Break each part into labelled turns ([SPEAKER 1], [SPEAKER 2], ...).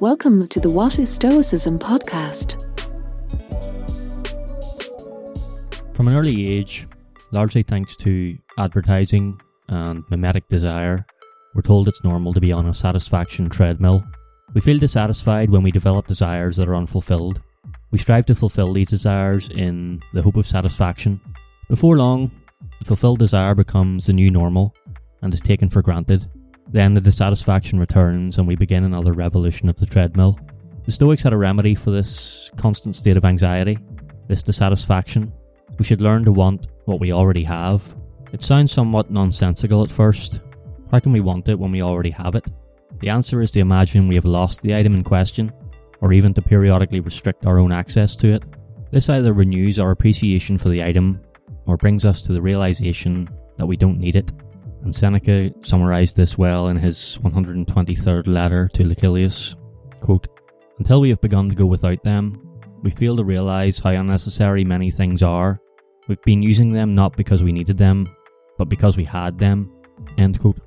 [SPEAKER 1] Welcome to the What is Stoicism podcast.
[SPEAKER 2] From an early age, largely thanks to advertising and mimetic desire, we're told it's normal to be on a satisfaction treadmill. We feel dissatisfied when we develop desires that are unfulfilled. We strive to fulfill these desires in the hope of satisfaction. Before long, the fulfilled desire becomes the new normal and is taken for granted. Then the dissatisfaction returns and we begin another revolution of the treadmill. The Stoics had a remedy for this constant state of anxiety, this dissatisfaction. We should learn to want what we already have. It sounds somewhat nonsensical at first. How can we want it when we already have it? The answer is to imagine we have lost the item in question, or even to periodically restrict our own access to it. This either renews our appreciation for the item or brings us to the realization that we don't need it. And Seneca summarized this well in his 123rd letter to Lucilius. Quote, Until we have begun to go without them, we fail to realize how unnecessary many things are. We've been using them not because we needed them, but because we had them. End quote.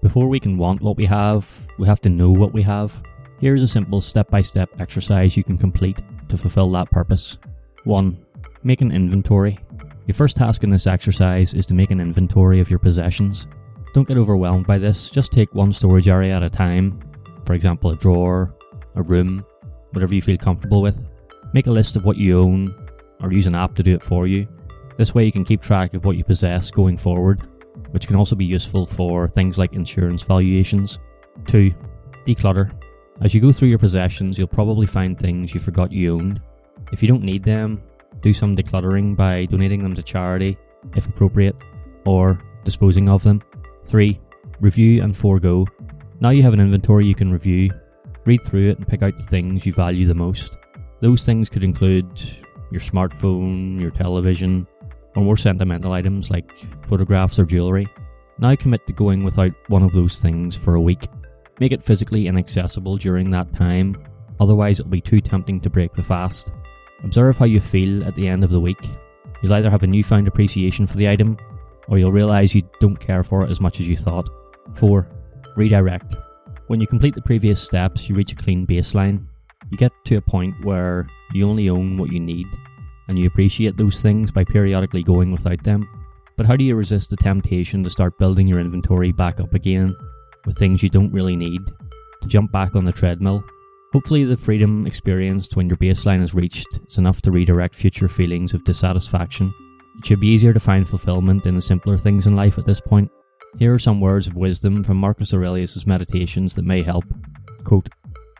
[SPEAKER 2] Before we can want what we have, we have to know what we have. Here's a simple step by step exercise you can complete to fulfill that purpose. 1. Make an inventory. Your first task in this exercise is to make an inventory of your possessions. Don't get overwhelmed by this, just take one storage area at a time. For example, a drawer, a room, whatever you feel comfortable with. Make a list of what you own, or use an app to do it for you. This way you can keep track of what you possess going forward, which can also be useful for things like insurance valuations. 2. Declutter. As you go through your possessions, you'll probably find things you forgot you owned. If you don't need them, do some decluttering by donating them to charity, if appropriate, or disposing of them. 3. Review and forego. Now you have an inventory you can review. Read through it and pick out the things you value the most. Those things could include your smartphone, your television, or more sentimental items like photographs or jewellery. Now commit to going without one of those things for a week. Make it physically inaccessible during that time, otherwise, it'll be too tempting to break the fast. Observe how you feel at the end of the week. You'll either have a newfound appreciation for the item, or you'll realise you don't care for it as much as you thought. 4. Redirect. When you complete the previous steps, you reach a clean baseline. You get to a point where you only own what you need, and you appreciate those things by periodically going without them. But how do you resist the temptation to start building your inventory back up again with things you don't really need, to jump back on the treadmill? Hopefully, the freedom experienced when your baseline is reached is enough to redirect future feelings of dissatisfaction. It should be easier to find fulfillment in the simpler things in life at this point. Here are some words of wisdom from Marcus Aurelius' Meditations that may help. Quote,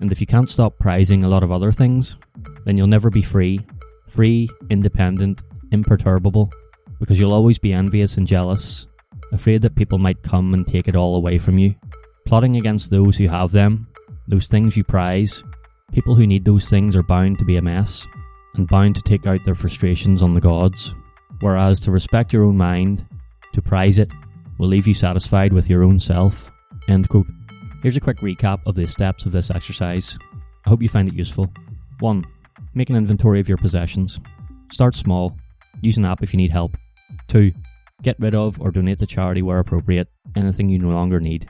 [SPEAKER 2] and if you can't stop prizing a lot of other things, then you'll never be free. Free, independent, imperturbable, because you'll always be envious and jealous, afraid that people might come and take it all away from you, plotting against those who have them, those things you prize. People who need those things are bound to be a mess, and bound to take out their frustrations on the gods. Whereas to respect your own mind, to prize it, will leave you satisfied with your own self. End quote. Here's a quick recap of the steps of this exercise. I hope you find it useful. 1. Make an inventory of your possessions. Start small. Use an app if you need help. 2. Get rid of or donate to charity where appropriate anything you no longer need.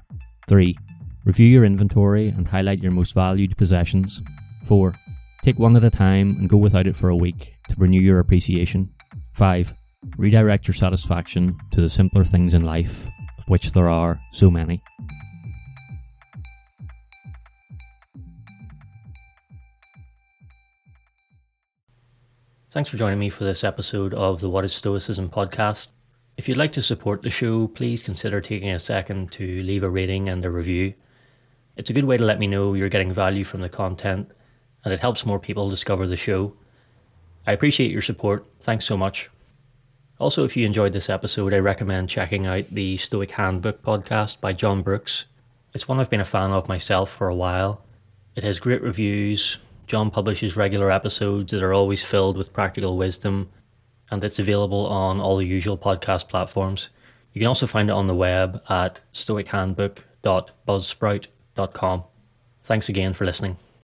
[SPEAKER 2] 3. Review your inventory and highlight your most valued possessions. 4. Take one at a time and go without it for a week to renew your appreciation. 5. Redirect your satisfaction to the simpler things in life, of which there are so many. Thanks for joining me for this episode of the What is Stoicism podcast. If you'd like to support the show, please consider taking a second to leave a rating and a review. It's a good way to let me know you're getting value from the content, and it helps more people discover the show. I appreciate your support. Thanks so much. Also, if you enjoyed this episode, I recommend checking out the Stoic Handbook podcast by John Brooks. It's one I've been a fan of myself for a while. It has great reviews. John publishes regular episodes that are always filled with practical wisdom, and it's available on all the usual podcast platforms. You can also find it on the web at stoichandbook.buzzsprout.com. Thanks again for listening.